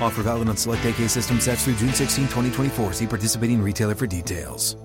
Offer valid on select AK system sets through June 16, 2024. See participating retailer for details.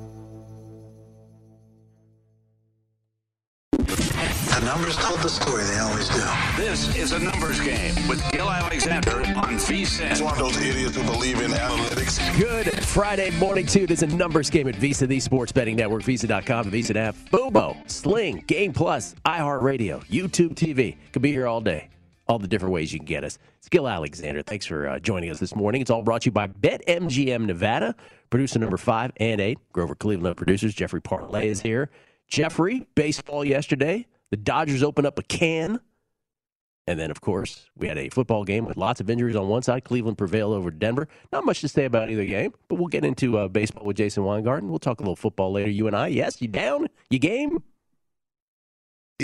The numbers told the story, they always do. This is a numbers game with Gill Alexander on VSIN. It's one of those idiots who believe in analytics. Good Friday morning, too. There's a numbers game at VSiN, the sports betting network, VSiN.com, the VSiN app, Fubo, Sling, Game Plus, iHeartRadio, YouTube TV. Could be here all day. All the different ways you can get us. It's Gill Alexander. Thanks for uh, joining us this morning. It's all brought to you by BetMGM Nevada. Producer number five and eight, Grover Cleveland producers. Jeffrey Parlay is here. Jeffrey, baseball yesterday. The Dodgers open up a can. And then, of course, we had a football game with lots of injuries on one side. Cleveland prevailed over Denver. Not much to say about either game, but we'll get into uh, baseball with Jason Weingarten. We'll talk a little football later, you and I. Yes, you down? You game?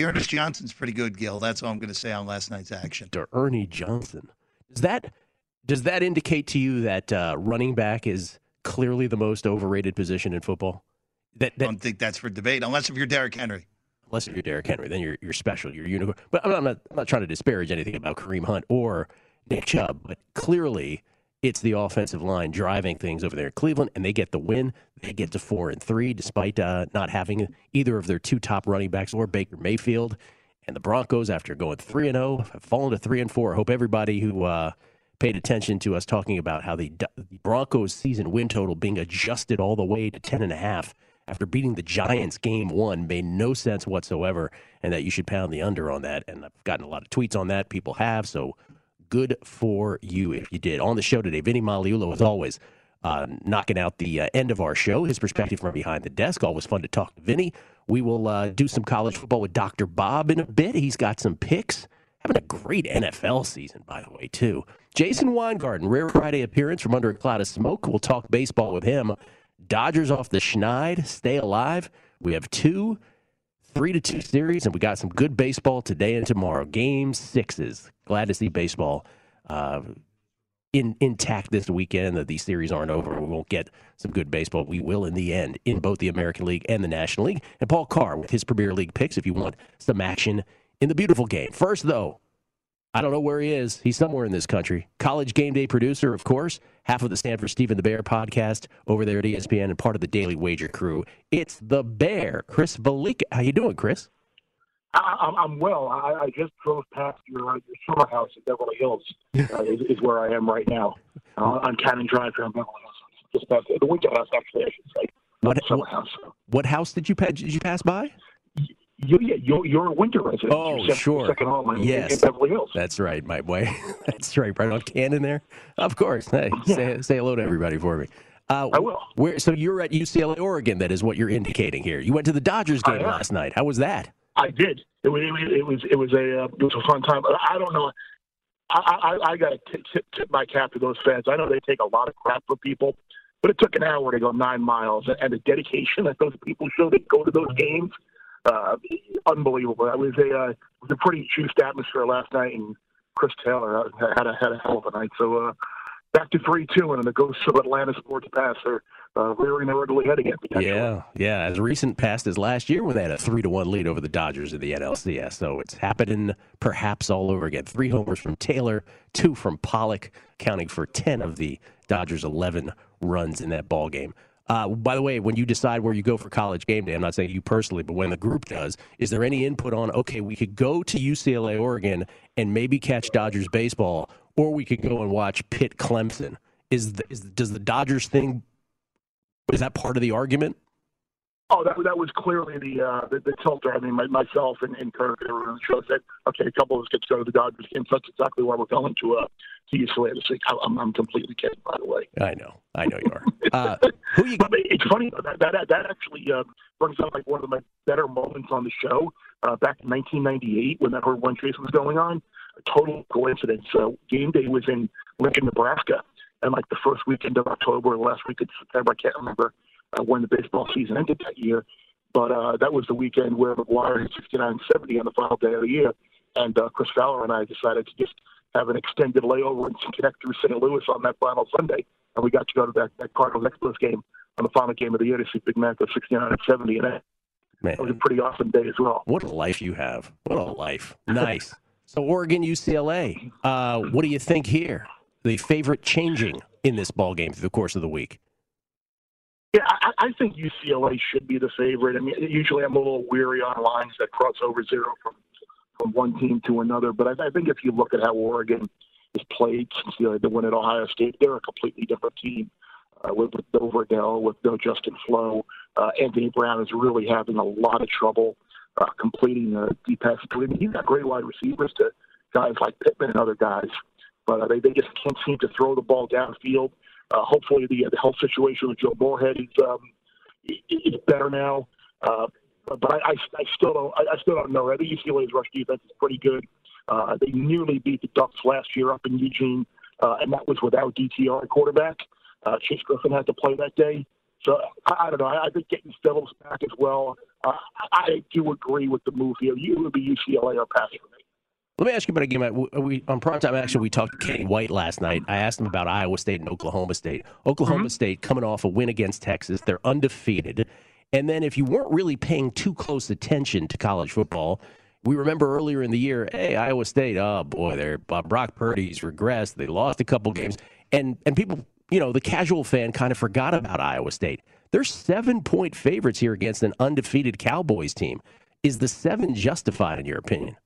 Ernest Johnson's pretty good, Gill. That's all I'm going to say on last night's action. To Ernie Johnson. Does that does that indicate to you that uh, running back is clearly the most overrated position in football? That, that, I don't think that's for debate, unless if you're Derrick Henry. Unless if you're Derrick Henry, then you're you're special. You're unicorn. But I'm not, I'm not trying to disparage anything about Kareem Hunt or Nick Chubb, but clearly it's the offensive line driving things over there in Cleveland, and they get the win. They get to four and three, despite uh, not having either of their two top running backs or Baker Mayfield. And the Broncos, after going three and zero, have fallen to three and four. I hope everybody who uh, paid attention to us talking about how the, the Broncos' season win total being adjusted all the way to ten and a half after beating the Giants game one made no sense whatsoever, and that you should pound the under on that. And I've gotten a lot of tweets on that. People have so good for you if you did. On the show today, Vinny Magliulo, as always, uh, knocking out the uh, end of our show, his perspective from behind the desk. Always fun to talk to Vinny. We will uh, do some college football with Dr. Bob in a bit. He's got some picks. Having a great NFL season, by the way, too. Jason Weingarten, rare Friday appearance from under a cloud of smoke. We'll talk baseball with him. Dodgers off the schneid, stay alive. We have two three to two series, and we got some good baseball today and tomorrow. Game sixes. Glad to see baseball uh, in intact this weekend. That these series aren't over. We won't get some good baseball. We will in the end in both the American League and the National League. And Paul Carr with his Premier League picks. If you want some action in the beautiful game. First, though, I don't know where he is. He's somewhere in this country. College game day producer, of course, half of the Stanford Steve and the Bear podcast over there at ESPN and part of the Daily Wager crew. It's the Bear, Chris Fallica. How you doing, Chris? I, am well. I, I, just drove past your, uh, your summer house in Beverly Hills. Uh, is, is, where I am right now uh, on Canon Drive here in Beverly Hills. Just past the Winter House, actually, I should say. What, summer house. What house did you did you pass by? You, yeah, you're, you're a winter resident. Oh, second, sure. Second home in, yes. in Beverly Hills. That's right, my boy. That's right. Right on Canon there. Of course. Hey, yeah. say, say hello to everybody for me. Uh, I will. Where? So you're at UCLA, Oregon. That is what you're indicating here. You went to the Dodgers game last night. How was that? I did. It was it was it was a uh, it was a fun time. I don't know. I I, I got to tip, tip my cap to those fans. I know they take a lot of crap for people, but it took an hour to go nine miles, and the dedication that those people show to go to those games, uh, unbelievable. It was a uh, was a pretty juiced atmosphere last night, and Chris Taylor uh, had a had a hell of a night. So uh, back to three two, and the ghosts of Atlanta sports past are uh, rearing their ugly head again. Yeah, yeah. As recent past as last year when they had a three to one lead over the Dodgers in the NLCS. So it's happening perhaps all over again. Three homers from Taylor, two from Pollock, counting for ten of the Dodgers' eleven runs in that ball game. Uh, by the way, when you decide where you go for college game day, I'm not saying you personally, but when the group does, is there any input on, okay, we could go to UCLA, Oregon, and maybe catch Dodgers baseball, or we could go and watch Pitt Clemson? Is, the, is does the Dodgers thing is that part of the argument? Oh, that that was clearly the uh, the, the tilter. I mean, my, myself and, and Kirk and everyone on the show said, okay, a couple of us get to go to the Dodgers game. So that's exactly why we're going to uh, to UCLA this week. I'm, I'm completely kidding, by the way. I know, I know you are. Uh, who you? But it's funny that that that actually uh, brings up like one of my better moments on the show uh, back in 1998 when that home run chase was going on. A total coincidence. So game day was in Lincoln, Nebraska, and like the first weekend of October, or the last week of September, I can't remember uh, when the baseball season ended that year. But uh, that was the weekend where McGwire hit 69 70 on the final day of the year. And uh, Chris Fowler and I decided to just have an extended layover and connect through St. Louis on that final Sunday. And we got to go to that, that Cardinals Expos game on the final game of the year to see Big Mac go 69 and 70. And that, Man. that was a pretty awesome day as well. What a life you have. What a life. Nice. so, Oregon, UCLA, uh, what do you think here? The favorite changing in this ball game through the course of the week? Yeah, I, I think UCLA should be the favorite. I mean, usually I'm a little weary on lines that cross over zero from from one team to another, but I, I think if you look at how Oregon has played since the, the win at Ohio State, they're a completely different team. Uh, with, with no Verdell, with no Justin Flowe, uh, Anthony Brown is really having a lot of trouble uh, completing uh, deep passes. I mean, he's got great wide receivers to guys like Pittman and other guys, but uh, they, they just can't seem to throw the ball downfield. Uh, hopefully, the, the health situation with Joe Moorhead is um, is better now. Uh, but I, I, I still don't. I, I still don't know. I think UCLA's rush defense is pretty good. Uh, they nearly beat the Ducks last year up in Eugene, uh, and that was without DTR quarterback. Uh, Chase Griffin had to play that day. So I, I don't know. I, I think getting Phillips back as well. Uh, I, I do agree with the move here. You would be UCLA or pass. Let me ask you about a game. We on primetime action. We talked to Kenny White last night. I asked him about Iowa State and Oklahoma State. Oklahoma mm-hmm. State coming off a win against Texas. They're undefeated. And then, if you weren't really paying too close attention to college football, we remember earlier in the year, hey, Iowa State, oh boy, they're uh, Brock Purdy's regressed. They lost a couple games, and and people you know, the casual fan kind of forgot about Iowa State. They're seven point favorites here against an undefeated Cowboys team. Is the seven justified, in your opinion?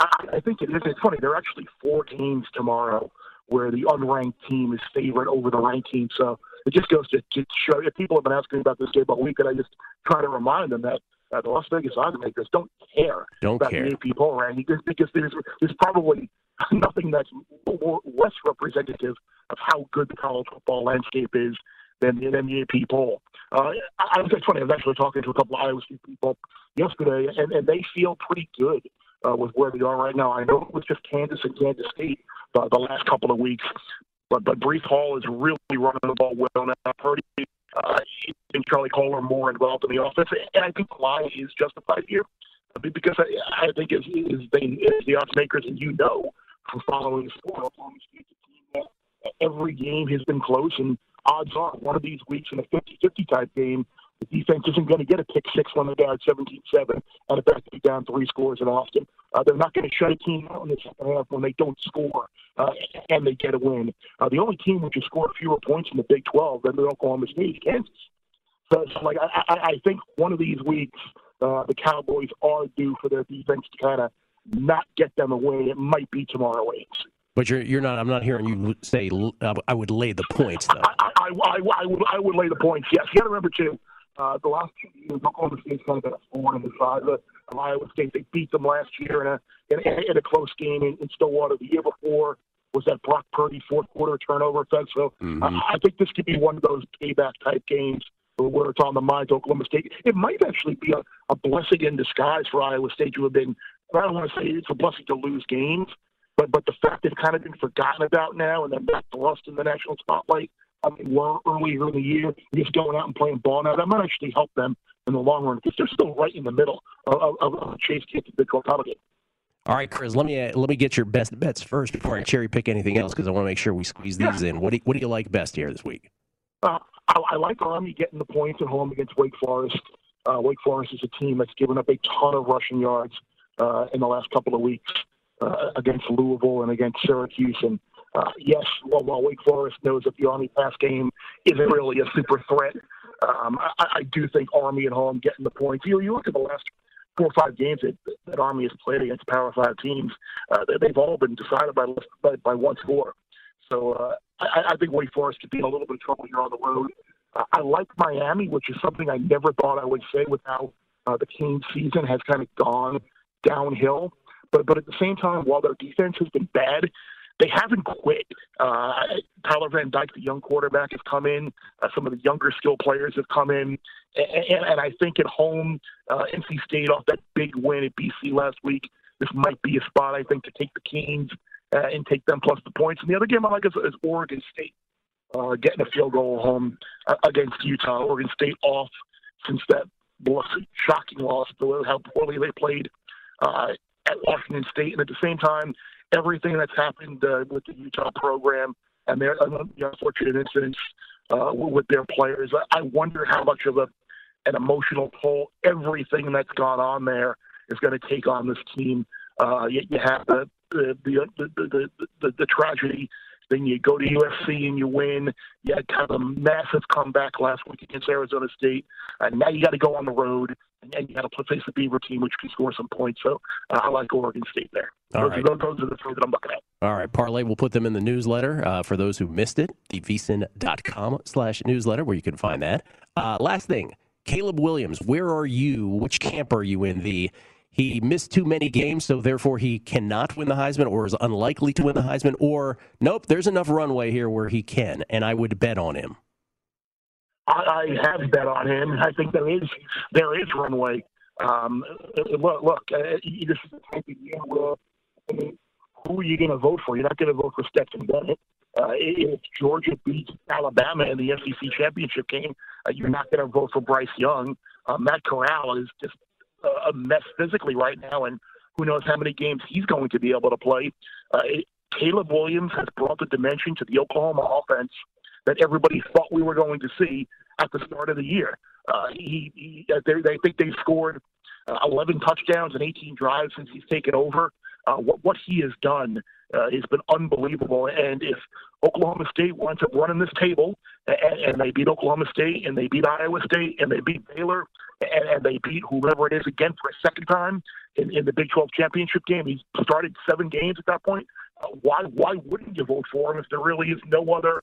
I think it is. It's funny. There are actually four games tomorrow where the unranked team is favored over the ranked team. So it just goes to, to show you. People have been asking about this game all week, and I just try to remind them that uh, the Las Vegas odds makers don't care don't about care. the AP poll ranking because there's, there's probably nothing that's more, less representative of how good the college football landscape is than the, than the AP poll. Uh, I, I was it's funny. I was actually talking to a couple of Iowa State people yesterday, and, and they feel pretty good uh, with where they are right now. I know it was just Kansas and Kansas State uh, the last couple of weeks, but but Breece Hall is really running the ball well now. Purdy uh, and Charlie Kolar more involved in the offense, and I think the line is justified here because I, I think as, as, they, as the odds makers and you know from following the sport, every game has been close, and odds are one of these weeks in a 50-50 type game, the defense isn't going to get a pick six when they're down 17-7 and effectively down three scores in Austin. Uh, they're not going to shut a team out in the second half when they don't score uh, and they get a win. Uh, the only team which has scored fewer points in the Big 12 than the Oklahoma State is Kansas. So, so like I, I, I think one of these weeks uh, the Cowboys are due for their defense to kind of not get them away. It might be tomorrow night. But you're you're not. I'm not hearing you say I would lay the points though. I, I, I, I, would I would lay the points. Yes, you got to remember too. Uh, the last two years, Oklahoma State's kind of been a four on the side of Iowa State. They beat them last year in a in, in a close game in, in Stillwater. The year before, was that Brock Purdy fourth quarter turnover effect. So Mhm. I, I think this could be one of those payback type games where it's on the mind of Oklahoma State. It might actually be a, a blessing in disguise for Iowa State to have been. I don't want to say it's a blessing to lose games, but but the fact they've kind of been forgotten about now and then back thrust in the national spotlight. I mean, were earlier in the year just going out and playing ball now that might actually help them in the long run because they're still right in the middle of, of, of Chase Kidd to the Big 12 title game. All right, Chris. Let me uh, let me get your best bets first before I cherry pick anything else because I want to make sure we squeeze these in. What do you, what do you like best here this week? Uh, I, I like Army getting the points at home against Wake Forest. Uh, Wake Forest is a team that's given up a ton of rushing yards uh, in the last couple of weeks uh, against Louisville and against Syracuse. And uh, yes, while, while Wake Forest knows that the Army pass game isn't really a super threat, um, I, I do think Army at home getting the points. You, you look at the last four or five games that, that Army has played against Power Five teams, uh, they- they've all been decided by by, by one score. So uh, I, I think Wake Forest could be in a little bit of trouble here on the road. Uh, I like Miami, which is something I never thought I would say with how uh, the Canes season has kind of gone downhill. But but at the same time, while their defense has been bad, they haven't quit. Uh, Tyler Van Dyke, the young quarterback, has come in. Uh, some of the younger skill players have come in, and, and I think at home, uh, NC State off that big win at BC last week, this might be a spot I think to take the Canes uh, and take them plus the points. And the other game I like is, is Oregon State uh, getting a field goal home uh, against Utah. Oregon State off since that shocking loss, the how poorly they played uh, at Washington State, and at the same time, everything that's happened uh, with the Utah program and their uh, the unfortunate incidents uh, with their players. I wonder how much of a an emotional toll everything that's gone on there is going to take on this team. Uh, you, you have the the the, the, the, the the tragedy. Then you go to USC and you win. You had kind of a massive comeback last week against Arizona State, and now you got to go on the road and, and you got to face the Beaver team, which can score some points. So uh, I like Oregon State there. All those, right. those are the three that I'm looking at. All right, Parlay, we'll put them in the newsletter uh, for those who missed it, thevsin.com slash newsletter, where you can find that. Uh, last thing, Caleb Williams, where are you? Which camp are you in? The he missed too many games, so therefore he cannot win the Heisman or is unlikely to win the Heisman, or nope, there's enough runway here where he can, and I would bet on him. I, I have bet on him. I think there is there is runway. Um, look, look, uh, you- the type of year where I mean, who are you going to vote for? You're not going to vote for Stetson Bennett. Uh, if Georgia beats Alabama in the SEC championship game, uh, you're not going to vote for Bryce Young. Uh, Matt Corral is just a- a mess physically right now, and who knows how many games he's going to be able to play. Uh, it- Caleb Williams has brought the dimension to the Oklahoma offense that everybody thought we were going to see at the start of the year. Uh, he, he uh, they, think they've scored uh, 11 touchdowns and 18 drives since he's taken over. Uh, what, what he has done uh, has been unbelievable. And if Oklahoma State winds up running this table and, and they beat Oklahoma State and they beat Iowa State and they beat Baylor and, and they beat whoever it is again for a second time in, in the Big 12 championship game, he's started seven games at that point. Uh, why why wouldn't you vote for him if there really is no other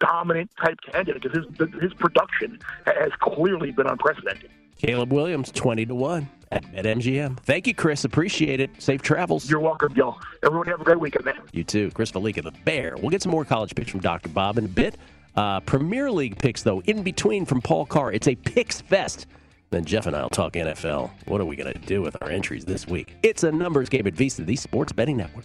dominant type candidate? Because his his production has clearly been unprecedented. Caleb Williams, 20 to 1 at BetMGM. Thank you, Chris. Appreciate it. Safe travels. You're welcome, y'all. Everyone have a great weekend, man. You too. Chris Fallica, the Bear. We'll get some more college picks from Dr. Bob in a bit. Uh, Premier League picks, though, in between from Paul Carr. It's a picks fest. Then Jeff and I will talk NFL. What are we going to do with our entries this week? It's a numbers game at VSiN, the sports betting network.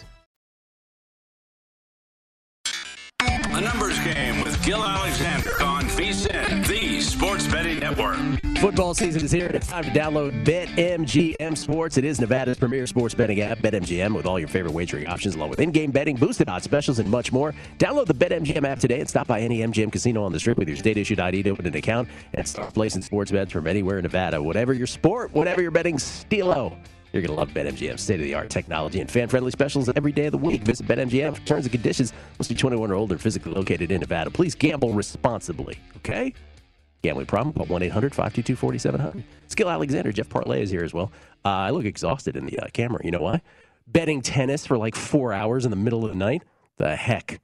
Gill Alexander on VSIN, the sports betting network. Football season is here, and it's time to download BetMGM Sports. It is Nevada's premier sports betting app, BetMGM, with all your favorite wagering options, along with in-game betting, boosted odds specials, and much more. Download the BetMGM app today and stop by any MGM casino on the strip with your state-issued ID to open an account and start placing sports bets from anywhere in Nevada. Whatever your sport, whatever your betting stilo. You're going to love BetMGM state-of-the-art technology and fan-friendly specials every day of the week. Visit BetMGM for terms and conditions. Must be 21 or older and physically located in Nevada. Please gamble responsibly, okay? Gambling problem? Call 1-800-522-4700. Gill Alexander, Jeff Parlay is here as well. Uh, I look exhausted in the uh, camera. You know why? Betting tennis for like four hours in the middle of the night? The heck?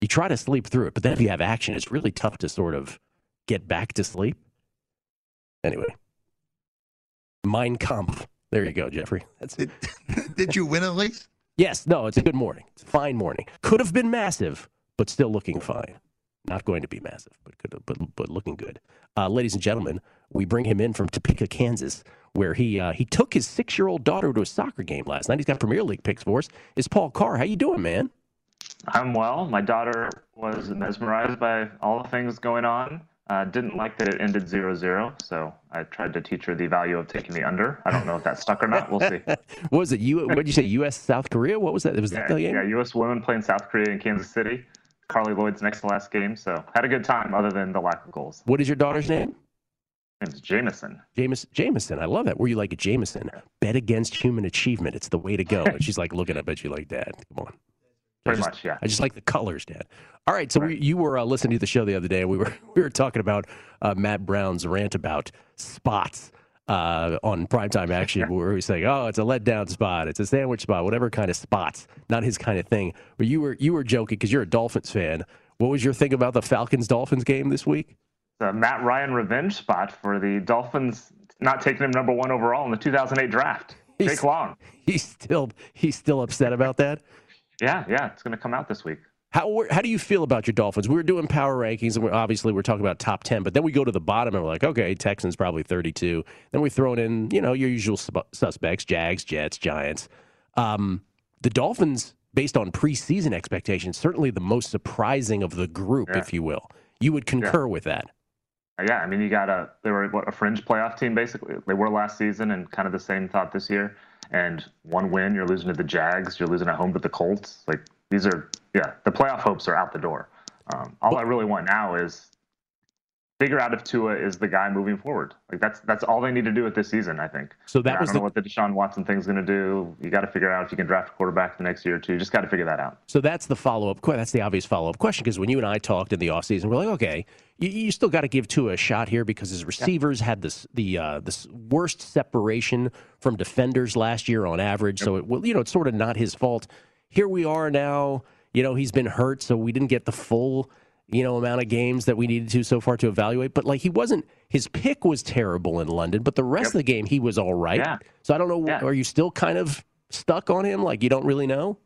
You try to sleep through it, but then if you have action, it's really tough to sort of get back to sleep. Anyway. Mein Kampf. There you go, Jeffrey. That's Did, did you win at least? Yes, no, it's a good morning. It's a fine morning. Could have been massive, but still looking fine. Not going to be massive, but could have, but, but looking good. Uh, ladies and gentlemen, we bring him in from Topeka, Kansas, where he uh, he took his six year old daughter to a soccer game last night. He's got Premier League picks for us. Is Paul Carr? How you doing, man? I'm well. My daughter was mesmerized by all the things going on. Uh, didn't like that it ended 0-0, so I tried to teach her the value of taking the under. I don't know if that stuck or not. We'll see. what was it? You? What did you say? U.S. South Korea? What was that? It was that Yeah, the game? yeah, U.S. women playing South Korea in Kansas City. Carli Lloyd's next to last game, so had a good time other than the lack of goals. What is your daughter's name? It's Jameson. James Jameson. I love that. Were you like a Jameson? Bet against human achievement. It's the way to go. And she's like looking up at you like, Dad, come on. Pretty just- much, yeah. I just like the colors, Dad. All right, so We, you were uh, listening to the show the other day, and we were we were talking about uh, Matt Brown's rant about spots uh, on primetime action, where he was saying, "Oh, it's a letdown spot, it's a sandwich spot, whatever kind of spots, not his kind of thing." But you were you were joking because you're a Dolphins fan. What was your thing about the Falcons Dolphins game this week? The Matt Ryan revenge spot for the Dolphins not taking him number one overall in the 2008 draft. Jake Long. He's still he's still upset about that. Yeah, yeah, it's going to come out this week. How how do you feel about your Dolphins? We were doing power rankings, and we're obviously we're talking about top ten, but then we go to the bottom and we're like, okay, Texans probably thirty two. Then we throw in you know your usual sp- suspects: Jags, Jets, Giants. Um, the Dolphins, based on preseason expectations, certainly the most surprising of the group, Yeah. if you will. You would concur with that. Uh, Yeah, I mean, you got a they were what a fringe playoff team basically. They were last season, and kind of the same thought this year. And one win, you're losing to the Jags. You're losing at home to the Colts. Like these are, yeah, the playoff hopes are out the door. Um, all I really want now is figure out if Tua is the guy moving forward. Like that's that's all they need to do with this season, I think. So that I was don't the- know what the Deshaun Watson thing's going to do. You got to figure out if you can draft a quarterback the next year or two. You just got to figure that out. So that's the follow up. That's the obvious follow up question because when you and I talked in the offseason, we're like, okay, you, you still got to give Tua a shot here because his receivers had this the uh, this worst separation from defenders last year on average. So it well, you know it's sort of not his fault. Here we are now. You know he's been hurt, so we didn't get the full you know amount of games that we needed to so far to evaluate. But like he wasn't his pick was terrible in London, but the rest of the game he was all right. Yeah. So I don't know. Are you still kind of stuck on him? Like you don't really know?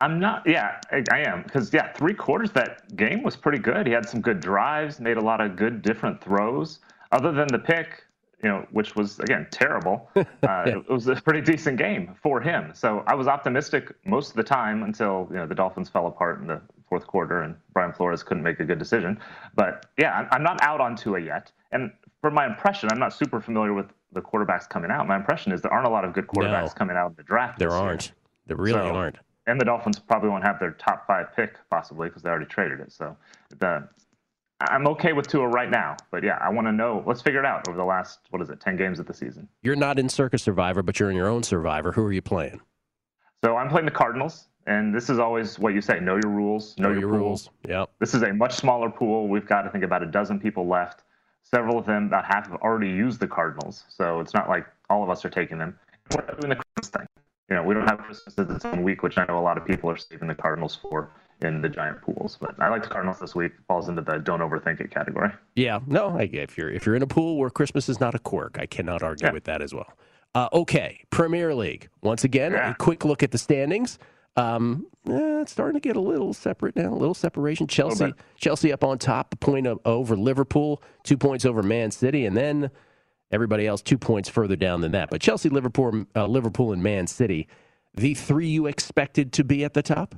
I'm not. Yeah, I, I am because yeah, three quarters that game was pretty good. He had some good drives, made a lot of good different throws. Other than the pick, you know, which was again terrible, uh, it was a pretty decent game for him. So I was optimistic most of the time until you know the Dolphins fell apart in the fourth quarter and Brian Flores couldn't make a good decision. But yeah, I'm, not out on Tua yet. And for my impression, I'm not super familiar with the quarterbacks coming out. My impression is there aren't a lot of good quarterbacks No. coming out in the draft. There aren't. There really So- aren't. And the Dolphins probably won't have their top five pick possibly because they already traded it. So the, I'm okay with Tua right now, but yeah, I want to know. Let's figure it out over the last what is it, ten games of the season. You're not in Circa Survivor, but you're in your own Survivor. Who are you playing? So I'm playing the Cardinals, and this is always what you say: know your rules, know, Know your, your rules. Yep. This is a much smaller pool. We've got I think about a dozen people left. Several of them, about half, have already used the Cardinals, so it's not like all of us are taking them. We're not doing the Christmas thing. You know, we don't have Christmas as its own week, which I know a lot of people are saving the Cardinals for in the giant pools. But I like the Cardinals this week. Falls into the don't overthink it category. Yeah. No. I, if you're if you're in a pool where Christmas is not a quirk, I cannot argue with that as well. Uh, okay, Premier League. Once again, a quick look at the standings. Um, eh, it's starting to get a little separate now, a little separation. Chelsea, Chelsea up on top, a point over Liverpool, two points over Man City, and then everybody else two points further down than that. But Chelsea, Liverpool, uh, Liverpool, and Man City, the three you expected to be at the top.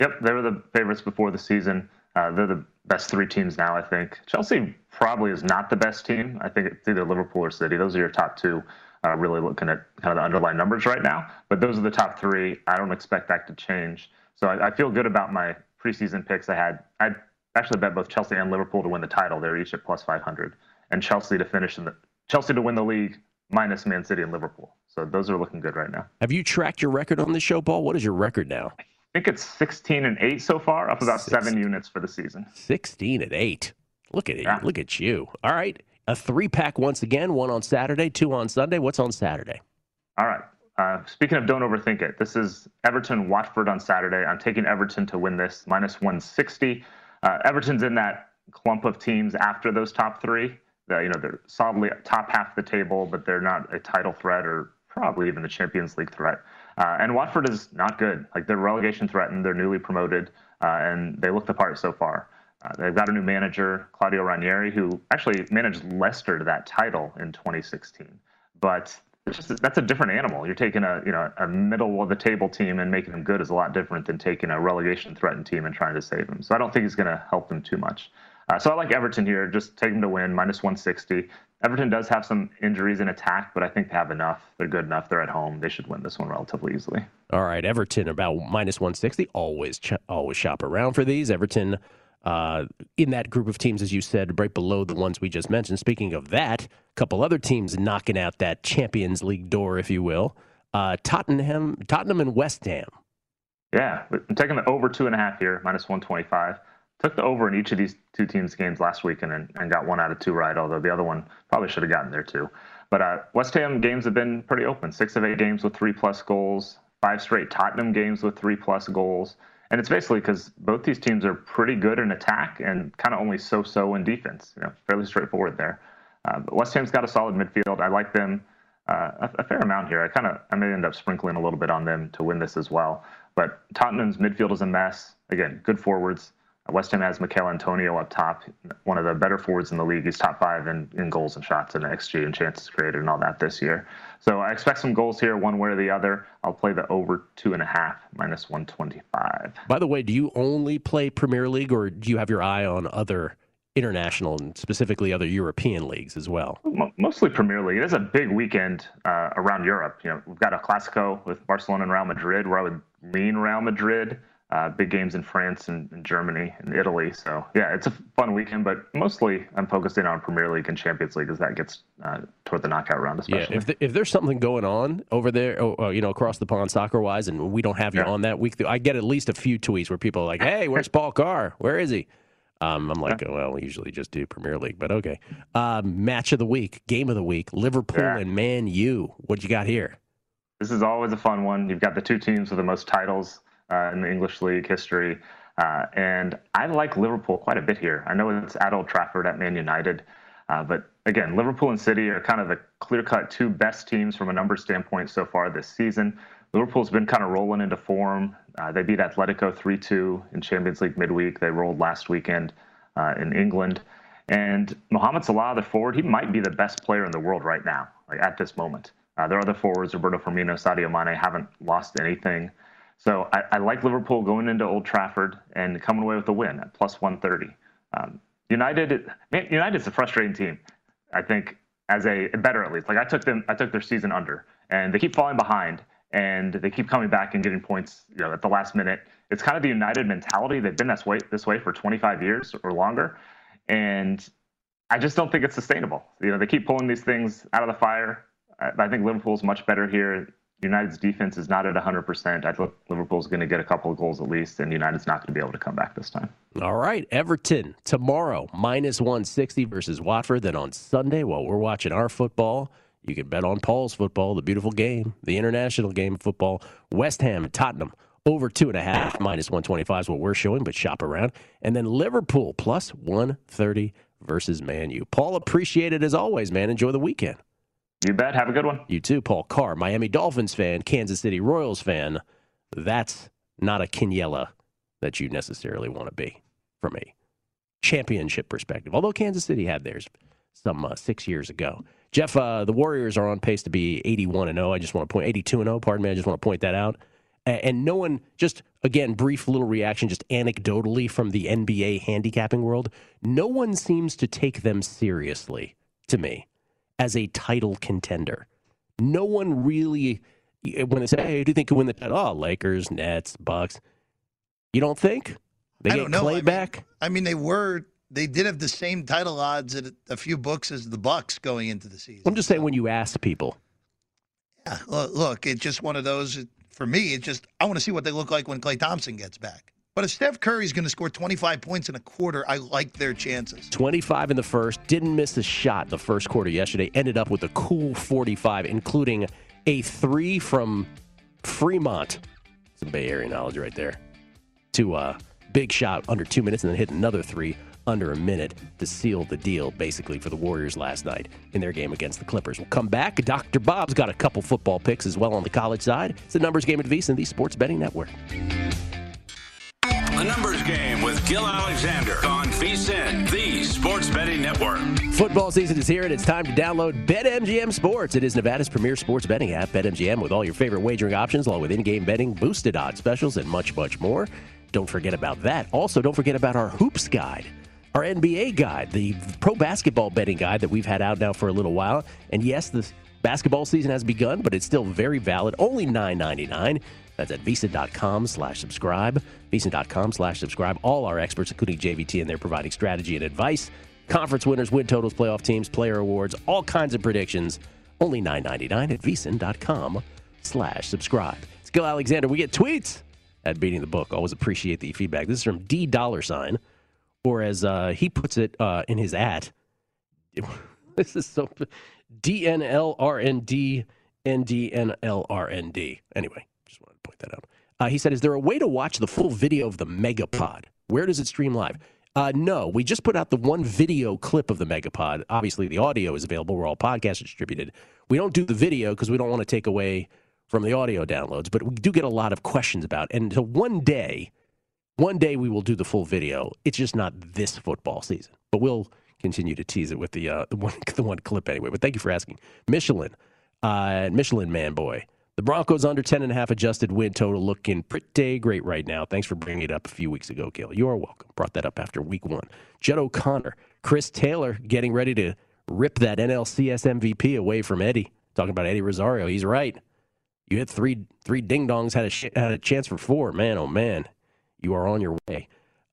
Yep, they were the favorites before the season. Uh, they're the best three teams now, I think. Chelsea probably is not the best team. I think it's either Liverpool or City. Those are your top two. Uh, really looking at kind of the underlying numbers right now, but those are the top three. I don't expect that to change. So I, I feel good about my preseason picks. I had I actually bet both Chelsea and Liverpool to win the title. They're each at plus 500, and Chelsea to finish in the Chelsea to win the league minus Man City and Liverpool. So those are looking good right now. Have you tracked your record on the show, Paul? What is your record now? I think it's 16 and 8 so far, up about seven units for the season. 16 and 8. Look at it. Look at you. All right. A three pack once again, one on Saturday, two on Sunday. What's on Saturday? All right. Uh, speaking of don't overthink it, this is Everton Watford on Saturday. I'm taking Everton to win this minus 160. Uh, Everton's in that clump of teams after those top three. The, you know they're solidly top half of the table, but they're not a title threat or probably even a Champions League threat. Uh, and Watford is not good. Like they're relegation threatened. They're newly promoted, uh, and they look the part so far. Uh, they've got a new manager, Claudio Ranieri, who actually managed Leicester to that title in 2016. But just, that's a different animal. You're taking a you know a middle of the table team and making them good is a lot different than taking a relegation threatened team and trying to save them. So I don't think he's going to help them too much. Uh, so I like Everton here. Just take them to win minus 160. Everton does have some injuries in attack, but I think they have enough. They're good enough. They're at home. They should win this one relatively easily. All right, Everton about minus 160. Always ch- always shop around for these. Everton uh, in that group of teams, as you said, right below the ones we just mentioned. Speaking of that, a couple other teams knocking out that Champions League door, if you will. Uh, Tottenham, Tottenham and West Ham. Yeah, I'm taking the over two and a half here, minus 125. Took the over in each of these two teams' games last weekend and, and got one out of two right, although the other one probably should have gotten there too. But uh, West Ham games have been pretty open. Six of eight games with three plus goals, five straight Tottenham games with three plus goals. And it's basically because both these teams are pretty good in attack and kind of only so so in defense. You know, fairly straightforward there. Uh, but West Ham's got a solid midfield. I like them uh, a, a fair amount here. I kind of I may end up sprinkling a little bit on them to win this as well. But Tottenham's midfield is a mess. Again, good forwards. West Ham has Michail Antonio up top, one of the better forwards in the league. He's top five in, in goals and shots and XG and chances created and all that this year. So I expect some goals here, one way or the other. I'll play the over two and a half, minus 125. By the way, do you only play Premier League, or do you have your eye on other international and specifically other European leagues as well? Mostly Premier League. It is a big weekend uh, around Europe. You know, we've got a Clasico with Barcelona and Real Madrid, where I would lean Real Madrid. Uh, big games in France and, and, Germany and Italy. So yeah, it's a fun weekend, but mostly I'm focusing on Premier League and Champions League as that gets uh, toward the knockout round. Especially. Yeah, if, the, if there's something going on over there, oh, oh, you know, across the pond soccer wise, and we don't have you yeah. on that week, I get at least a few tweets where people are like, "Hey, where's Paul Carr? Where is he?" Um, I'm like, oh, well, we usually just do Premier League, but okay. Um, match of the week, game of the week, Liverpool yeah. and Man U. What you got here? This is always a fun one. You've got the two teams with the most titles in the English league history. Uh, and I like Liverpool quite a bit here. I know it's at Old Trafford at Man United. Uh, but again, Liverpool and City are kind of the clear cut two best teams from a number standpoint so far this season. Liverpool's been kind of rolling into form. Uh, they beat Atletico 3 2 in Champions League midweek. They rolled last weekend uh, in England. And Mohamed Salah, the forward, he might be the best player in the world right now, like at this moment. Uh, their other forwards, Roberto Firmino, Sadio Mane, haven't lost anything. So I, I, like Liverpool going into Old Trafford and coming away with a win at plus 130. Um, United, man, United's a frustrating team. I think as a better at least. Like I took them, I took their season under, and they keep falling behind, and they keep coming back and getting points, you know, at the last minute. It's kind of the United mentality. They've been this way this way for 25 years or longer, and I just don't think it's sustainable. You know, they keep pulling these things out of the fire. I, I think Liverpool's much better here. United's defense is not at 100%. I think Liverpool's going to get a couple of goals at least, and United's not going to be able to come back this time. All right. Everton tomorrow, minus 160 versus Watford. Then on Sunday, while we're watching our football, you can bet on Paul's football, the beautiful game, the international game of football. West Ham and Tottenham over two and a half, minus 125 is what we're showing, but shop around. And then Liverpool plus 130 versus Man U. Paul, appreciate it as always, man. Enjoy the weekend. You bet. Have a good one. You too, Paul Carr, Miami Dolphins fan, Kansas City Royals fan. That's not a Quiniela that you necessarily want to be from a championship perspective. Although Kansas City had theirs some uh, six years ago. Jeff, uh, the Warriors are on pace to be 81 and 0. I just want to point 82 and 0. Pardon me. I just want to point that out. And no one, just again, brief little reaction, just anecdotally from the NBA handicapping world. No one seems to take them seriously to me as a title contender. No one really, eh, when they say, hey, do you think you win the title? Oh, Lakers, Nets, Bucks. You don't think? They I get don't know. Klay I mean, back? I mean, they were, they did have the same title odds at a few books as the Bucks going into the season. I'm just saying when you ask people. Yeah, look, it's just one of those, for me, it's just, I want to see what they look like when Klay Thompson gets back. But if Steph Curry's going to score 25 points in a quarter, I like their chances. 25 in the first, didn't miss a shot the first quarter yesterday, ended up with a cool 45, including a three from Fremont. Some Bay Area knowledge right there. To a uh, big shot under two minutes, and then hit another three under a minute to seal the deal, basically, for the Warriors last night in their game against the Clippers. We'll come back. Dr. Bob's got a couple football picks as well on the college side. It's the numbers game at VSiN, the Sports Betting Network. The Numbers Game with Gill Alexander on VSiN, the Sports Betting Network. Football season is here, and it's time to download BetMGM Sports. It is Nevada's premier sports betting app, BetMGM, with all your favorite wagering options, along with in-game betting, boosted odds specials, and much, much more. Don't forget about that. Also, don't forget about our Hoops Guide our NBA guide, the pro basketball betting guide that we've had out now for a little while. And yes, the basketball season has begun, but it's still very valid. Only $9.99. That's at VSiN.com slash subscribe. VSiN.com slash subscribe. All our experts, including JVT, and they're providing strategy and advice. Conference winners, win totals, playoff teams, player awards, all kinds of predictions. Only $9.99 at VSiN.com slash subscribe. It's Gill Alexander. We get tweets at Beating the Book. Always appreciate the feedback. This is from D dollar sign, or as uh, he puts it uh, in his ad. this is so DNLRND, NDNLRND. Anyway, point that out. Uh, he said, "Is there a way to watch the full video of the Megapod? Where does it stream live?" Uh, no, we just put out the one video clip of the Megapod. Obviously, the audio is available where all podcasts are distributed. We don't do the video because we don't want to take away from the audio downloads, but we do get a lot of questions about. It. And so one day, one day we will do the full video. It's just not this football season, but we'll continue to tease it with the uh, the one the one clip anyway. But thank you for asking, Michelin, uh, Michelin man boy. The Broncos under 10.5 adjusted win total looking pretty great right now. Thanks for bringing it up a few weeks ago, Gill. You are welcome. Brought that up after week one. Judd O'Connor, Chris Taylor getting ready to rip that NLCS MVP away from Eddie. Talking about Eddie Rosario. He's right. You hit three three ding dongs, had a, sh- had a chance for four. Man, oh man. you are on your way.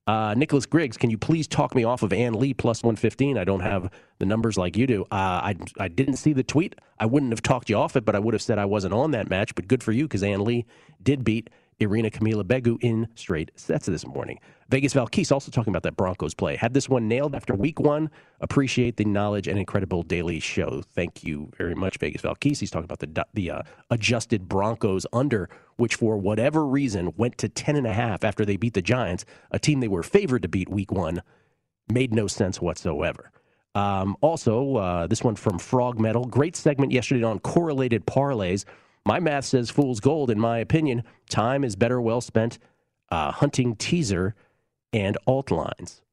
Uh, Nicholas Griggs, can you please talk me off of Ann Li plus 115? I don't have the numbers like you do. Uh, I, I didn't see the tweet. I wouldn't have talked you off it, but I would have said I wasn't on that match. But good for you because Ann Li did beat Irina Camila Begu in straight sets this morning. Vegas Valkis also talking about that Broncos play. Had this one nailed after week one. Appreciate the knowledge and incredible daily show. Thank you very much, Vegas Valkis. He's talking about the the uh, adjusted Broncos under, which for whatever reason went to ten and a half after they beat the Giants, a team they were favored to beat week one. Made no sense whatsoever. Um, also, uh, this one from Frog Metal. Great segment yesterday on correlated parlays. My math says fool's gold. In my opinion, time is better well spent uh, hunting teaser and alt lines.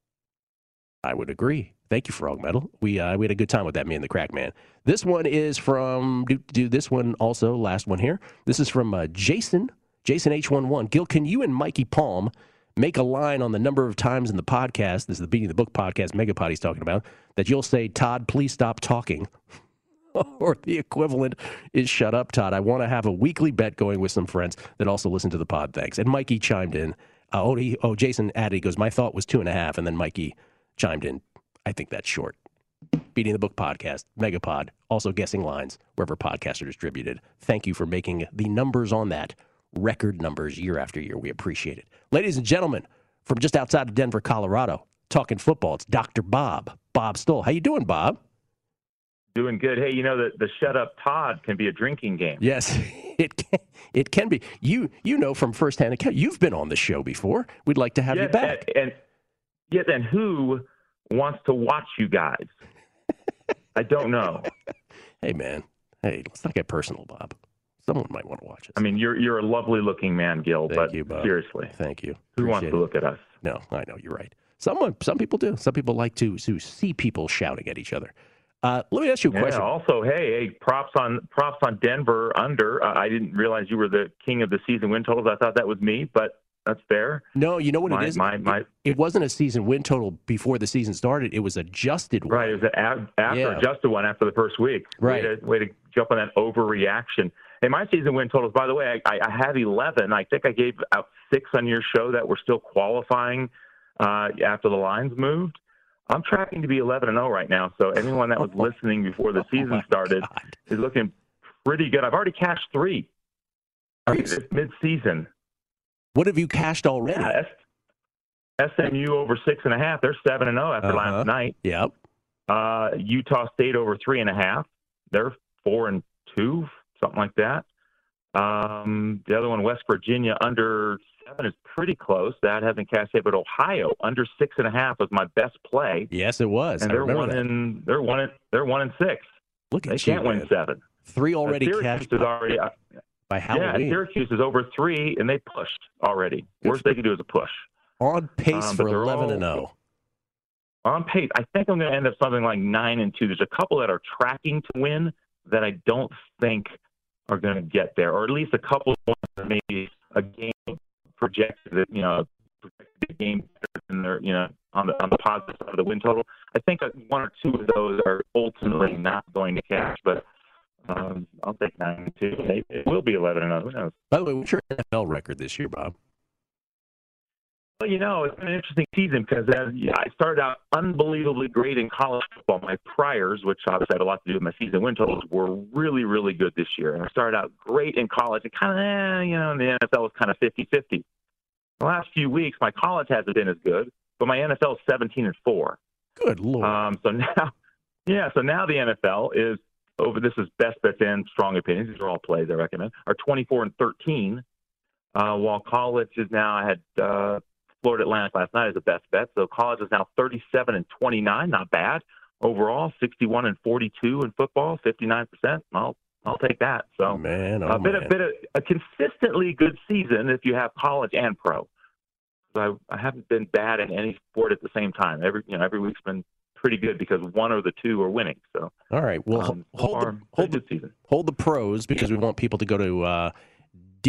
I would agree. Thank you, Frog Metal. We uh, we had a good time with that, me and the Crack Man. This one is from do, do this one also. Last one here. This is from uh, Jason Jason H11. Gill, can you and Mikey Palm make a line on the number of times in the podcast? This is the Beating the Book podcast, Megapod he's talking about. That you'll say, Todd, please stop talking. or the equivalent is shut up, Todd. I want to have a weekly bet going with some friends that also listen to the pod. Thanks. And Mikey chimed in. Uh, oh, he, oh, Jason added, he goes, my thought was two and a half. And then Mikey chimed in. I think that's short. Beating the Book podcast, Megapod, also guessing lines wherever podcasts are distributed. Thank you for making the numbers on that record numbers year after year. We appreciate it. Ladies and gentlemen, from just outside of Denver, Colorado, talking football, it's Dr. Bob, Bob Stoll. How you doing, Bob? Doing good. Hey, you know that the shut up Todd can be a drinking game. Yes, it can. It can be. You you know from firsthand account. You've been on the show before. We'd like to have you back. And, and yeah, then who wants to watch you guys? I don't know. hey man, hey, let's not get personal, Bob. Someone might want to watch us. I mean, you're you're a lovely looking man, Gill. Thank but you, Bob. seriously, Thank you. who wants to it. look at us? No, I know you're right. Someone, some people do. Some people like to to see people shouting at each other. Uh, let me ask you a Yeah. question. Also, hey, hey, props on props on Denver under. Uh, I didn't realize you were the king of the season win totals. I thought that was me, but that's fair. No, you know what my, it is. My my it, it wasn't a season win total before the season started. It was adjusted. One. Right, it was an ab- after Yeah. adjusted one after the first week. Right. Way to, way to jump on that overreaction. Hey, my season win totals, by the way, I, I have 11. I think I gave out six on your show that were still qualifying uh, after the lines moved. I'm tracking to be 11 and 0 right now. So anyone that was listening before the season started is looking pretty good. I've already cashed three. Mid season. What have you cashed already? Yeah, SMU over six and a half. They're seven and zero after Uh-huh. last night. Yep. Uh, Utah State over three and a half. They're four and two, something like that. Um, the other one, West Virginia under seven, is pretty close. That hasn't cashed yet, but Ohio under six and a half was my best play, Yes, it was. and I they're one that. in they're one in they're one in six. Look at They you, can't win seven. Three already cashed is already uh, by yeah. Syracuse is over three, and they pushed already. Worst they can do is a push. On pace Um, for they're 11 and 0. on pace. I think I'm going to end up something like nine and two. There's a couple that are tracking to win that I don't think are going to get there, or at least a couple ones that maybe a game projected that you know projected the game better than their you know on the on the positive side of the win total. I think one or two of those are ultimately not going to cash, but. Um, I'll take nine two. It will be eleven and 0. Who knows? By the way, what's your NFL record this year, Bob? Well, you know, it's been an interesting season because I started out unbelievably great in college football. My priors, which obviously had a lot to do with my season win totals, were really, really good this year. And I started out great in college and kind of, eh, you know, in the NFL was kind of 50 50. The last few weeks, my college hasn't been as good, but my NFL is 17 and 4. Good lord. Um, so now, yeah, so now the NFL is over. This is best bets and strong opinions. These are all plays I recommend. Are 24 and 13, uh, while college is now. I had uh, Florida Atlantic last night as the best bet. So college is now 37 and 29. Not bad overall. 61 and 42 in football. 59 percent. I'll I'll take that. So man, oh, a bit man. a bit of a consistently good season if you have college and pro. So I, I haven't been bad in any sport at the same time. Every you know every week's been pretty good because one or the two are winning. So All right. Well, um, hold, the, hold, the, season. hold the pros because we want people to go to uh,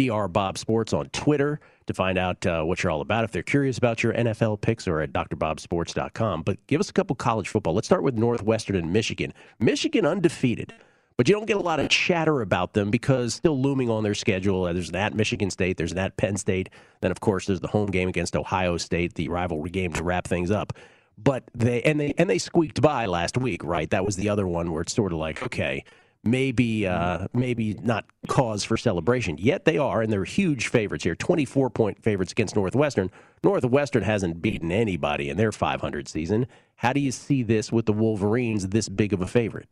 Dr. Bob Sports on Twitter to find out uh, what you're all about. If they're curious about your NFL picks or at drbobsports.com. But give us a couple college football. Let's start with Northwestern and Michigan. Michigan undefeated, but you don't get a lot of chatter about them because still looming on their schedule. uh, There's that Michigan State, there's that Penn State, then of course there's the home game against Ohio State, the rivalry game to wrap things up. But they and they and they squeaked by last week, right? That was the other one where it's sort of like, okay, maybe uh, maybe not cause for celebration. Yet they are, and they're huge favorites here. Twenty four point favorites against Northwestern. Northwestern hasn't beaten anybody in their 500 season. How do you see this with the Wolverines this big of a favorite?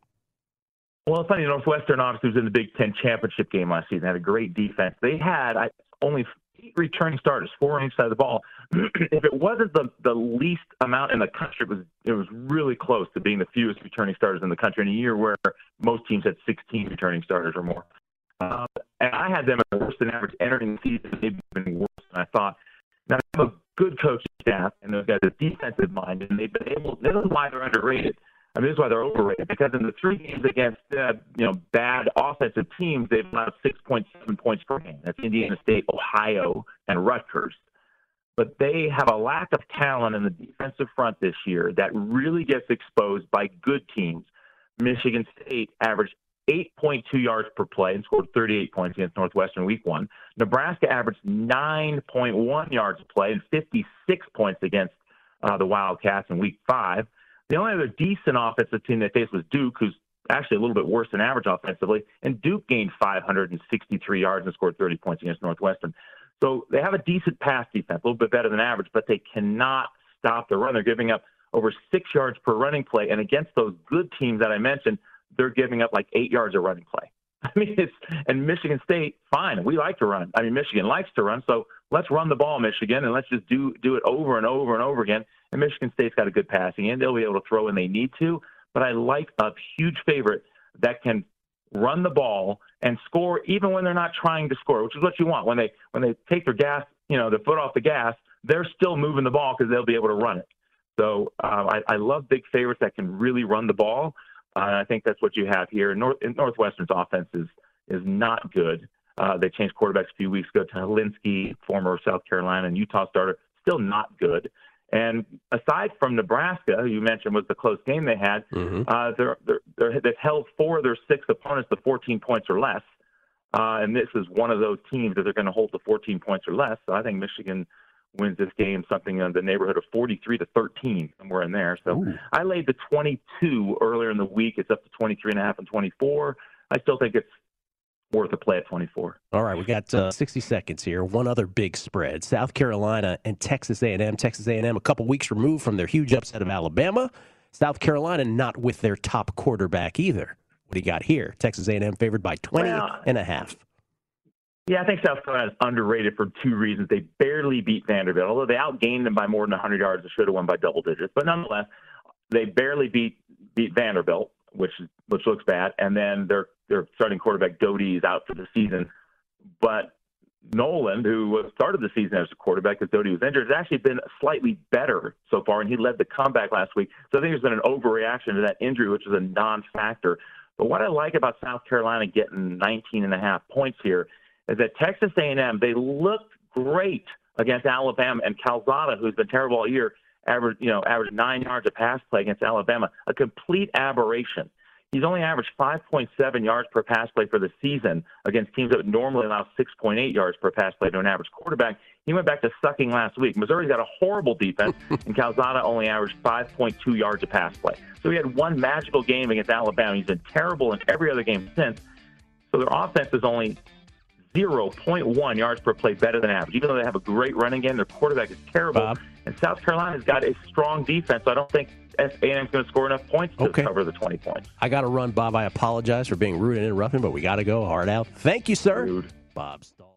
Well, it's funny. Northwestern obviously was in the Big Ten championship game last season. Had a great defense. They had I, only eight returning starters, four on each side of the ball. if it wasn't the the least amount in the country, it was it was really close to being the fewest returning starters in the country in a year where most teams had 16 returning starters or more. Um, and I had them at worse than average entering the season, maybe even worse than I thought. Now they have a good coaching staff, and those guys are defensive minded, and they've been able. This is why they're underrated. I mean, this is why they're overrated because in the three games against uh, you know bad offensive teams, they've allowed 6.7 points per game. That's Indiana State, Ohio, and Rutgers. But they have a lack of talent in the defensive front this year that really gets exposed by good teams. Michigan State averaged 8.2 yards per play and scored 38 points against Northwestern week one. Nebraska averaged 9.1 yards per play and 56 points against uh, the Wildcats in week five. The only other decent offensive team they faced was Duke, who's actually a little bit worse than average offensively. And Duke gained 563 yards and scored 30 points against Northwestern. So they have a decent pass defense, a little bit better than average, but they cannot stop the run. They're giving up over six yards per running play. And against those good teams that I mentioned, they're giving up like eight yards of running play. I mean, it's and Michigan State, fine. We like to run. I mean, Michigan likes to run, so let's run the ball, Michigan, and let's just do do it over and over and over again. And Michigan State's got a good passing end; they'll be able to throw when they need to. But I like a huge favorite that can run the ball and score even when they're not trying to score, which is what you want. When they when they take their gas, you know, their foot off the gas, they're still moving the ball because they'll be able to run it. So uh, I, I love big favorites that can really run the ball. Uh, and I think that's what you have here. North, Northwestern's offense is is not good. Uh, they changed quarterbacks a few weeks ago to Hilinski, former South Carolina and Utah starter, still not good. And aside from Nebraska, who you mentioned was the close game they had, Mm-hmm. uh, they're, they're, they're, they've held four of their six opponents to 14 points or less. Uh, and this is one of those teams that they're going to hold to 14 points or less. So I think Michigan wins this game something in the neighborhood of 43 to 13, somewhere in there. So I laid the 22 earlier in the week. It's up to 23 and a half and 24. I still think it's worth a play at 24. All right, we got uh, 60 seconds here. One other big spread: South Carolina and Texas A&M. Texas A&M a couple weeks removed from their huge upset of Alabama. South Carolina not with their top quarterback either. What do you got here? Texas A&M favored by 20 Well, and a half. Yeah, I think South Carolina is underrated for two reasons. They barely beat Vanderbilt, although they outgained them by more than 100 yards. They should have won by double digits, but nonetheless, they barely beat beat Vanderbilt, which which looks bad. And then their their starting quarterback Doty is out for the season, but Noland, who started the season as a quarterback because Doty was injured, has actually been slightly better so far, and he led the comeback last week. So I think there's been an overreaction to that injury, which is a non-factor. But what I like about South Carolina getting 19 and a half points here is that Texas A&M they looked great against Alabama and Calzada, who's been terrible all year, averaged you know averaged nine yards of pass play against Alabama, a complete aberration. He's only averaged 5.7 yards per pass play for the season against teams that would normally allow 6.8 yards per pass play to an average quarterback. He went back to sucking last week. Missouri's got a horrible defense, and Calzada only averaged 5.2 yards of pass play. So he had one magical game against Alabama. He's been terrible in every other game since. So their offense is only 0.1 yards per play better than average. Even though they have a great running game, their quarterback is terrible. And South Carolina's got a strong defense. So I don't think A&M's going to score enough points to Okay. cover the 20 points. I got to run, Bob. I apologize for being rude and interrupting, but we got to go hard out. Thank you, sir. Rude. Bob Stoll.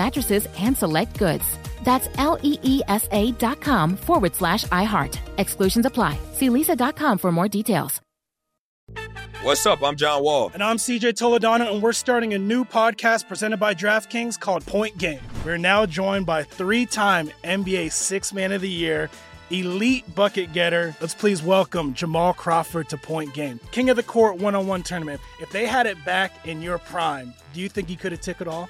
mattresses and select goods. That's L E E S A dot com forward slash iHeart. Exclusions apply. See leesa.com for more details. What's up? I'm John Wall. And I'm CJ Toledano, and we're starting a new podcast presented by DraftKings called Point Game. We're now joined by three time NBA Six Man of the Year, elite bucket getter. Let's please welcome Jamal Crawford to Point Game. King of the Court one on one tournament. If they had it back in your prime, do you think you could have took it all?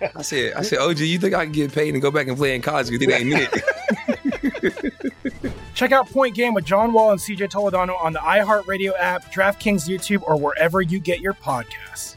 I said, I said, OG, you think I can get paid and go back and play in college? Because it ain't it. Check out Point Game with John Wall and CJ Toledano on the iHeartRadio app, DraftKings YouTube, or wherever you get your podcasts.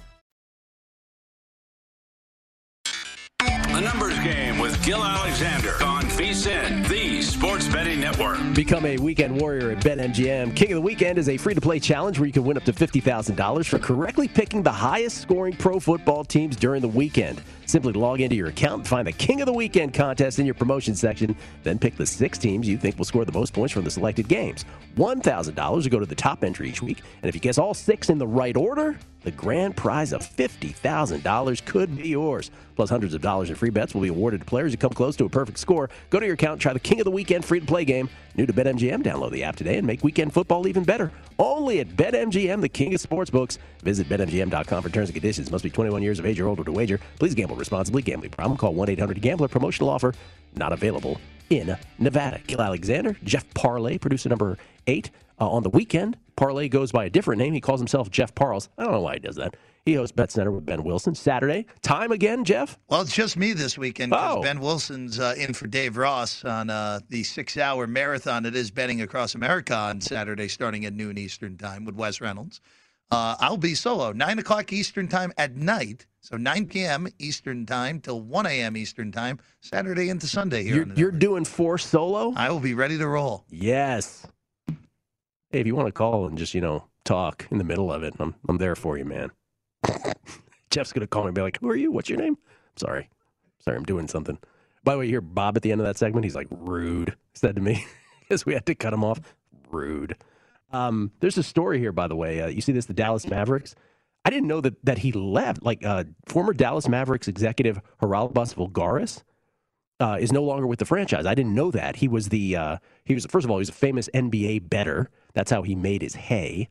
A Numbers Game with Gill Alexander on VSiN, the Sports Betting Network. Become a weekend warrior at BetMGM. King of the Weekend is a free to play challenge where you can win up to $50,000 for correctly picking the highest scoring pro football teams during the weekend. Simply log into your account and find the King of the Weekend contest in your promotion section. Then pick the six teams you think will score the most points from the selected games. $1,000 will go to the top entry each week. And if you guess all six in the right order, the grand prize of $50,000 could be yours. Plus, hundreds of dollars in free bets will be awarded to players who come close to a perfect score. Go to your account, try the King of the Weekend free to play game. New to BetMGM, download the app today and make weekend football even better. Only at BetMGM, the king of sportsbooks. Visit BetMGM.com for terms and conditions. Must be 21 years of age or older to wager. Please gamble responsibly. Gambling problem? Call 1 800 Gambler. Promotional offer not available in Nevada. Gill Alexander, Jeff Parlay, producer number eight. Uh, on the weekend, Parlay goes by a different name. He calls himself Jeff Parles. I don't know why he does that. He hosts Bet Center with Ben Wilson. Saturday, time again, Jeff? Well, it's just me this weekend because Oh. Ben Wilson's uh, in for Dave Ross on uh, the six-hour marathon that is betting across America on Saturday, starting at noon Eastern time with Wes Reynolds. Uh, I'll be solo, nine o'clock Eastern time at night, so 9 p.m. Eastern time till 1 a.m. Eastern time, Saturday into Sunday here. You're, you're doing four solo? I will be ready to roll. Yes. Hey, if you want to call and just, you know, talk in the middle of it, I'm, I'm there for you, man. Jeff's going to call me and be like, Who are you? What's your name? Sorry. Sorry, I'm doing something. By the way, you hear Bob at the end of that segment? He's like, Rude, said to me because we had to cut him off. Rude. Um, there's a story here, by the way. Uh, you see this, the Dallas Mavericks? I didn't know that, that he left. Like, uh, former Dallas Mavericks executive Haralabos Voulgaris uh, is no longer with the franchise. I didn't know that. He was the uh, he was first of all he was a famous NBA bettor. That's how he made his hay,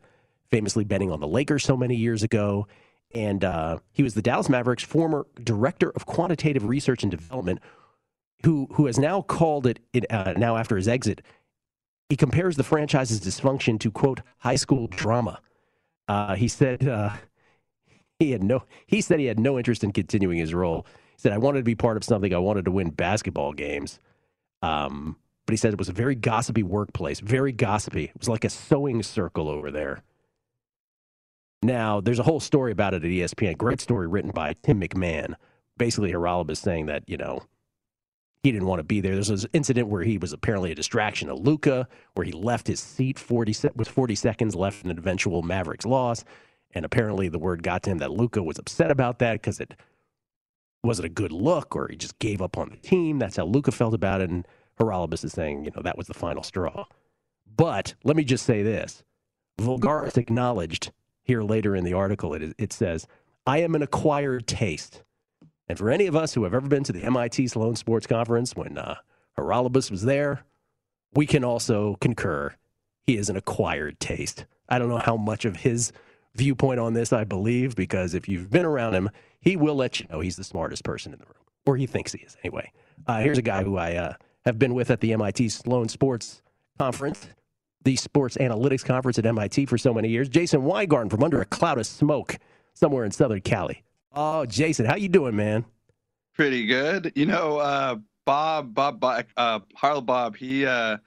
famously betting on the Lakers so many years ago. And uh, he was the Dallas Mavericks' former director of quantitative research and development, who who has now called it, it uh, now after his exit. He compares the franchise's dysfunction to quote high school drama. Uh, he said uh, he had no he said he had no interest in continuing his role. He said I wanted to be part of something. I wanted to win basketball games. Um, but he said it was a very gossipy workplace, very gossipy. It was like a sewing circle over there. Now, there's a whole story about it at ESPN. Great story written by Tim McMahon. Basically, Haralab is saying that you know he didn't want to be there. There's this incident where he was apparently a distraction to Luka, where he left his seat 40 se- with 40 seconds left in an eventual Mavericks loss, and apparently the word got to him that Luka was upset about that because it wasn't a good look, or he just gave up on the team. That's how Luka felt about it, and Haralabos is saying, you know, that was the final straw. But let me just say this: Voulgaris acknowledged here later in the article. It, it says, "I am an acquired taste." And for any of us who have ever been to the MIT Sloan Sports Conference when uh, Haralabos was there, we can also concur he is an acquired taste. I don't know how much of his viewpoint on this I believe, because if you've been around him, he will let you know he's the smartest person in the room, or he thinks he is anyway. Uh, here's a guy who I uh, have been with at the MIT Sloan Sports Conference, the Sports Analytics Conference at MIT for so many years. Jason Weingarten from under a cloud of smoke somewhere in Southern Cali. Oh, Jason, how you doing, man? Pretty good. You know, uh, Bob, Bob, Bob uh, Haralabob, he uh,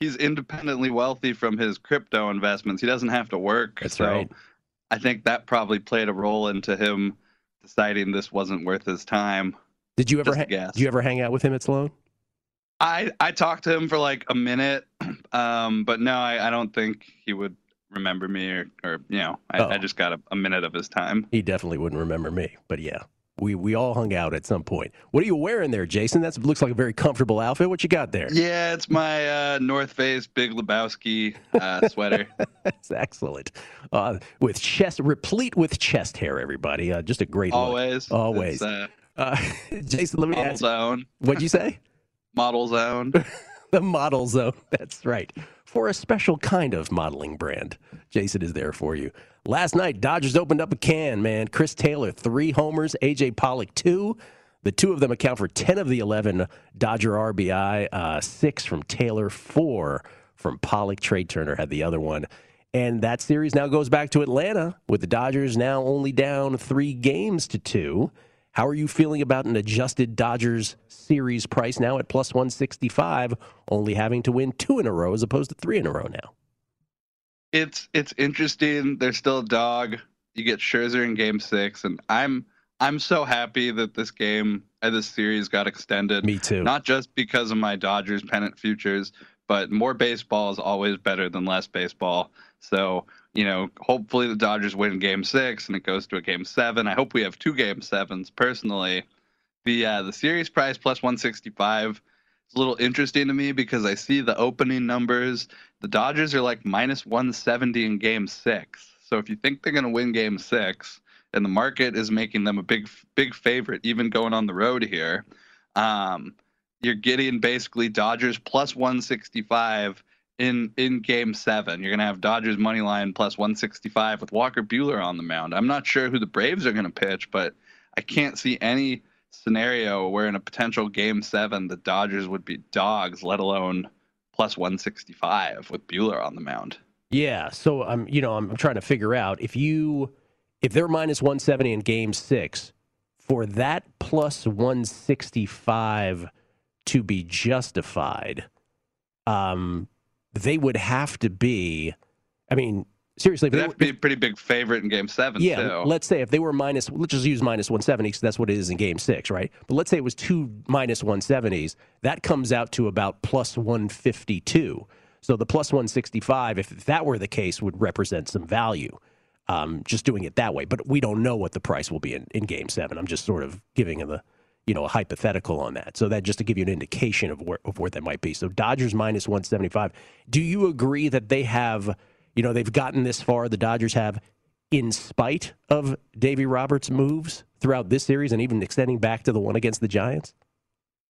he's independently wealthy from his crypto investments. He doesn't have to work. That's so right. I think that probably played a role into him deciding this wasn't worth his time. Did you ever ha- did you ever hang out with him at Sloan? I I talked to him for like a minute, um, but no, I, I don't think he would remember me or, or you know, I, Oh. I just got a, a minute of his time. He definitely wouldn't remember me, but yeah. We, we all hung out at some point. What are you wearing there, Jason? That looks like a very comfortable outfit. What you got there? Yeah, it's my uh, North Face Big Lebowski uh, sweater. That's excellent. Uh, with chest, replete with chest hair, everybody. Uh, just a great look. Always, Always. Uh, Uh, Jason, let me model ask. zone. What'd you say? Model zone. The model zone. That's right. For a special kind of modeling brand. Jason is there for you. Last night, Dodgers opened up a can, man. Chris Taylor, three homers. AJ Pollock, two. The two of them account for 10 of the 11 Dodger RBI, uh, six from Taylor, four from Pollock. Trea Turner had the other one. And that series now goes back to Atlanta with the Dodgers now only down three games to two. How are you feeling about an adjusted Dodgers series price now at plus 165, only having to win two in a row as opposed to three in a row now? it's it's interesting. They're still a dog. You get Scherzer in Game Six, and I'm I'm so happy that this game, and this series got extended. Me too. Not just because of my Dodgers pennant futures, but more baseball is always better than less baseball. So you know, hopefully the Dodgers win Game Six and it goes to a Game Seven. I hope we have two Game Sevens. Personally, the uh, the series price plus 165 is a little interesting to me because I see the opening numbers. The Dodgers are like minus 170 in Game Six. So if you think they're going to win Game Six, and the market is making them a big big favorite, even going on the road here, um, you're getting basically Dodgers plus 165 in in Game Seven. You're going to have Dodgers money line plus 165 with Walker Buehler on the mound. I'm not sure who the Braves are going to pitch, but I can't see any scenario where in a potential Game Seven the Dodgers would be dogs, let alone plus 165 with Buehler on the mound. Yeah, so I'm you know I'm trying to figure out if you if they're minus 170 in game 6 for that plus 165 to be justified um they would have to be I mean seriously They they have to be a pretty big favorite in Game Seven. yeah, too. let's say if they were minus, let's just use minus 170 because that's what it is in game six, right? But let's say it was two minus 170s. That comes out to about plus 152. So the plus 165, if that were the case, would represent some value. Um, just doing it that way. But we don't know what the price will be in, in game seven. I'm just sort of giving a, you know, a hypothetical on that. So that just to give you an indication of where, of where that might be. So Dodgers minus 175. Do you agree that they have, you know, they've gotten this far, the Dodgers have, in spite of Davy Roberts' moves throughout this series and even extending back to the one against the Giants?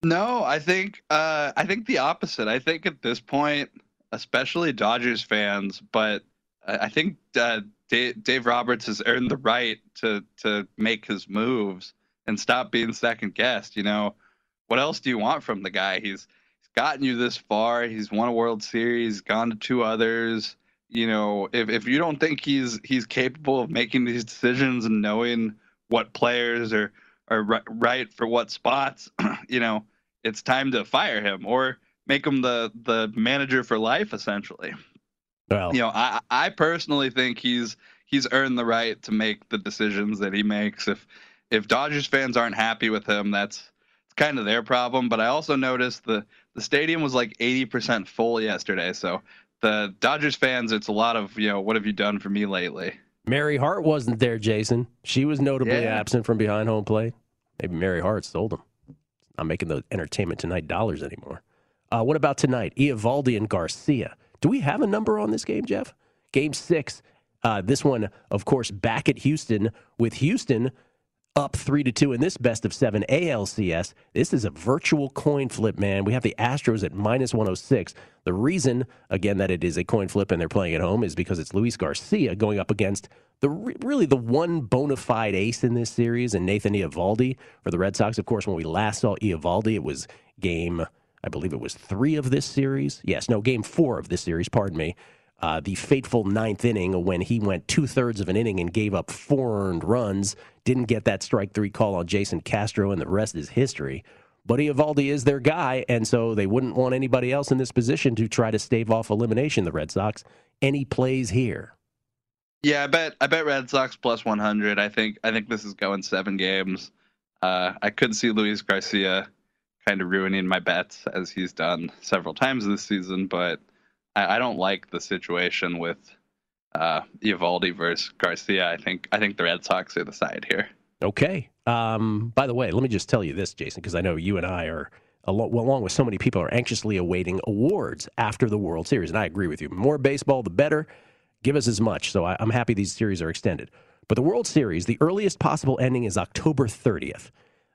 No, I think uh, I think the opposite. I think at this point, especially Dodgers fans, but I think uh, Dave, Dave Roberts has earned the right to to make his moves and stop being second guessed. You know, what else do you want from the guy? He's he's gotten you this far. He's won a World Series, gone to two others. You know, if if you don't think he's he's capable of making these decisions and knowing what players are are ri- right for what spots, you know, it's time to fire him or make him the the manager for life essentially. Well, You know, I I personally think he's he's earned the right to make the decisions that he makes. If if Dodgers fans aren't happy with him, that's it's kind of their problem. But I also noticed the the stadium was like 80% full yesterday. So the Dodgers fans, it's a lot of you know, what have you done for me lately? Mary Hart wasn't there, Jason. She was notably Yeah. absent from behind home plate. Maybe Mary Hart sold him. Not making the Entertainment Tonight dollars anymore. Uh, what about tonight? Eovaldi and Garcia. Do we have a number on this game, Jeff? Game six. Uh, this one, of course, back at Houston with Houston up three to two in this best of seven ALCS. This is a virtual coin flip, man. We have the Astros at minus 106. The reason, again, that it is a coin flip and they're playing at home is because it's Luis Garcia going up against the really the one bona fide ace in this series, and Nathan Eovaldi for the Red Sox. Of course, when we last saw Eovaldi, it was game, I believe it was three of this series. Yes, no, game four of this series. Pardon me uh, the fateful ninth inning when he went two thirds of an inning and gave up four earned runs. Didn't get that strike three call on Jason Castro, and the rest is history. But Eovaldi is their guy, and so they wouldn't want anybody else in this position to try to stave off elimination. The Red Sox. Any plays here? Yeah, I bet I bet Red Sox plus 100. I think I think this is going seven games. Uh, I could see Luis Garcia kind of ruining my bets as he's done several times this season, but I, I don't like the situation with uh, Eovaldi versus Garcia. I think I think the Red Sox are the side here. Okay. Um, by the way, let me just tell you this, Jason, because I know you and I are, along with so many people, are anxiously awaiting awards after the World Series. And I agree with you. More baseball, the better. Give us as much. So I, I'm happy these series are extended. But the World Series, the earliest possible ending is October 30th.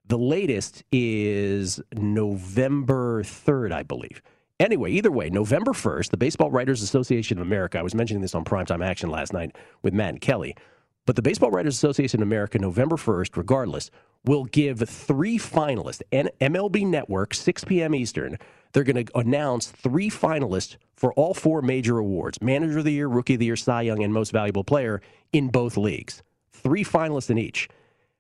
The latest is November 3rd, I believe. Anyway, either way, November 1st, the Baseball Writers Association of America, I was mentioning this on Primetime Action last night with Matt and Kelly, but the Baseball Writers Association of America, November 1st, regardless, will give three finalists, and MLB Network, 6 p.m. Eastern. They're going to announce three finalists for all four major awards Manager of the Year, Rookie of the Year, Cy Young, and Most Valuable Player in both leagues. Three finalists in each.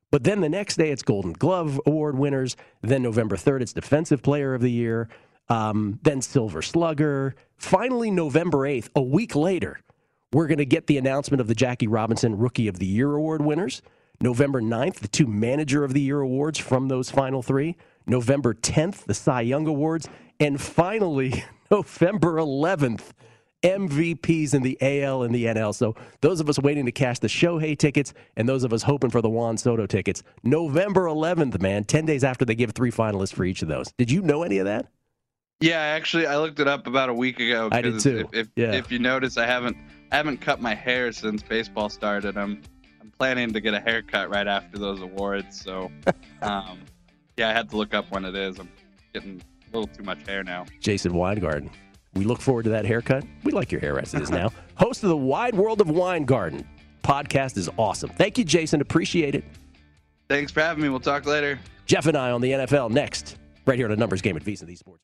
But then the next day, it's Golden Glove Award winners. Then November 3rd, it's Defensive Player of the Year. Um, then Silver Slugger. Finally, November 8th, a week later, we're going to get the announcement of the Jackie Robinson Rookie of the Year Award winners. November 9th, the two Manager of the Year awards from those final three. November 10th, the Cy Young Awards. And finally, November 11th, MVPs in the AL and the NL. So those of us waiting to cash the Shohei tickets and those of us hoping for the Juan Soto tickets. November 11th, man, 10 days after they give three finalists for each of those. Did you know any of that? Yeah, actually, I looked it up about a week ago. I did too. If, if, Yeah. if you notice, I haven't I haven't cut my hair since baseball started. I'm I'm planning to get a haircut right after those awards. So, um, yeah, I had to look up when it is. I'm getting a little too much hair now. Jason Weingarten. We look forward to that haircut. We like your hair as it is now. Host of the Wide World of Weingarten podcast is awesome. Thank you, Jason. Appreciate it. Thanks for having me. We'll talk later. Jeff and I on the NFL next, right here on a numbers game at VSiN the Sports.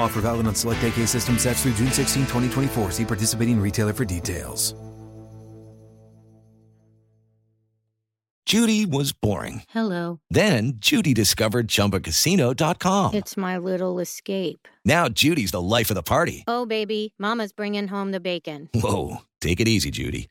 Offer valid on select AK system sets through June 16, 2024. See participating retailer for details. Judy was boring. Hello. Then Judy discovered ChumbaCasino.com. It's my little escape. Now Judy's the life of the party. Oh, baby, Mama's bringing home the bacon. Whoa, take it easy, Judy.